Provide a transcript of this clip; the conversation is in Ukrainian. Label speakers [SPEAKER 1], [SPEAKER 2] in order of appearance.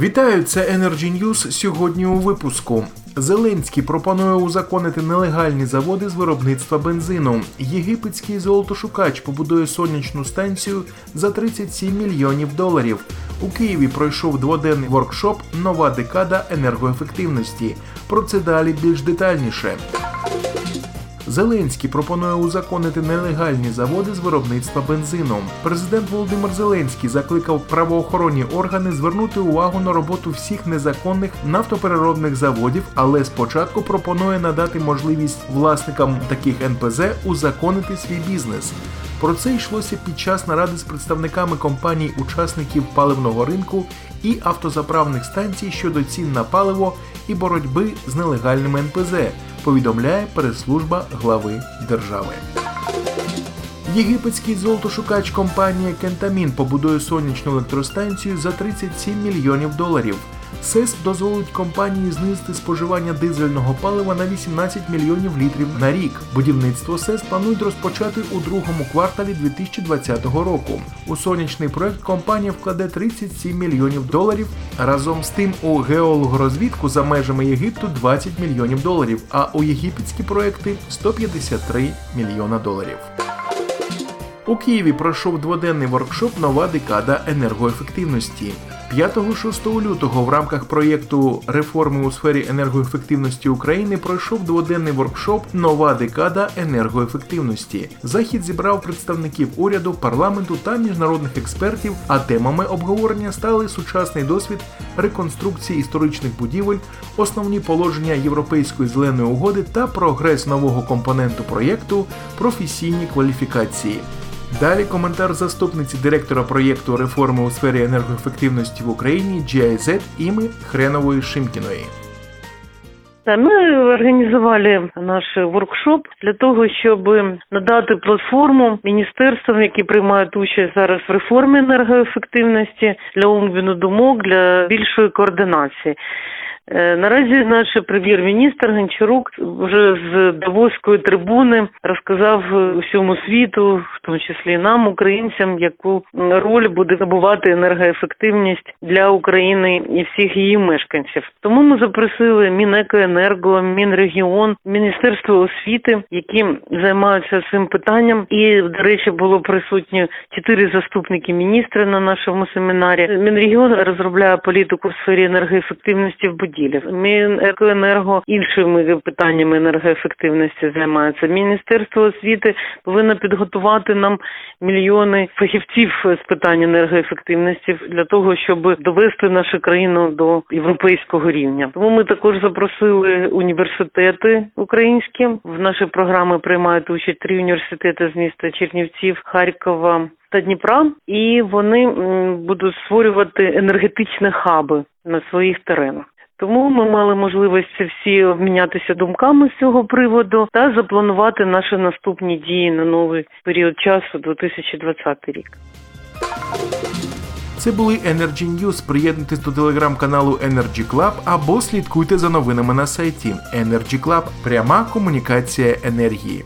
[SPEAKER 1] Вітаю, це Energy News сьогодні у випуску. Зеленський пропонує узаконити нелегальні заводи з виробництва бензину. Єгипетський золотошукач побудує сонячну станцію за 37 мільйонів доларів. У Києві пройшов дводенний воркшоп Нова декада енергоефективності. Про це далі більш детальніше. Зеленський пропонує узаконити нелегальні заводи з виробництва бензину. Президент Володимир Зеленський закликав правоохоронні органи звернути увагу на роботу всіх незаконних нафтопереробних заводів, але спочатку пропонує надати можливість власникам таких НПЗ узаконити свій бізнес. Про це йшлося під час наради з представниками компаній-учасників паливного ринку і автозаправних станцій щодо цін на паливо і боротьби з нелегальними НПЗ повідомляє прес-служба глави держави. Єгипетський золотошукач компанія Кентамін побудує сонячну електростанцію за 37 мільйонів доларів. СЕС дозволить компанії знизити споживання дизельного палива на 18 мільйонів літрів на рік. Будівництво СЕС планують розпочати у другому кварталі 2020 року. У сонячний проект компанія вкладе 37 мільйонів доларів. Разом з тим у геологорозвідку за межами Єгипту 20 мільйонів доларів, а у єгипетські проекти 153 мільйона доларів. У Києві пройшов дводенний воркшоп Нова декада енергоефективності. 5-6 лютого в рамках проєкту реформи у сфері енергоефективності України пройшов дводенний воркшоп Нова декада енергоефективності. Захід зібрав представників уряду, парламенту та міжнародних експертів. А темами обговорення стали сучасний досвід реконструкції історичних будівель, основні положення Європейської зеленої угоди та прогрес нового компоненту проєкту професійні кваліфікації. Далі коментар заступниці директора проєкту реформи у сфері енергоефективності в Україні GIZ Іми Хренової Шимкіної.
[SPEAKER 2] Ми організували наш воркшоп для того, щоб надати платформу міністерствам, які приймають участь зараз в реформі енергоефективності для обміну думок для більшої координації. Е, наразі наш прем'єр-міністр Гончарук вже з Давоської трибуни розказав усьому світу, тому числі і нам, українцям, яку роль буде набувати енергоефективність для України і всіх її мешканців. Тому ми запросили Мінекоенерго, Мінрегіон, Міністерство освіти, які займаються цим питанням. І до речі, було присутні чотири заступники міністра на нашому семінарі. Мінрегіон розробляє політику в сфері енергоефективності в будівель. Мінекоенерго іншими питаннями енергоефективності займається. Міністерство освіти повинно підготувати нам мільйони фахівців з питань енергоефективності для того, щоб довести нашу країну до європейського рівня. Тому ми також запросили університети українські в наші програми приймають участь три університети з міста Чернівців, Харкова. Та Дніпра, і вони будуть створювати енергетичні хаби на своїх теренах. Тому ми мали можливість всі обмінятися думками з цього приводу та запланувати наші наступні дії на новий період часу 2020 рік.
[SPEAKER 1] Це були Energy News. Приєднуйтесь до телеграм-каналу Energy Club або слідкуйте за новинами на сайті Energy Club. Пряма комунікація енергії.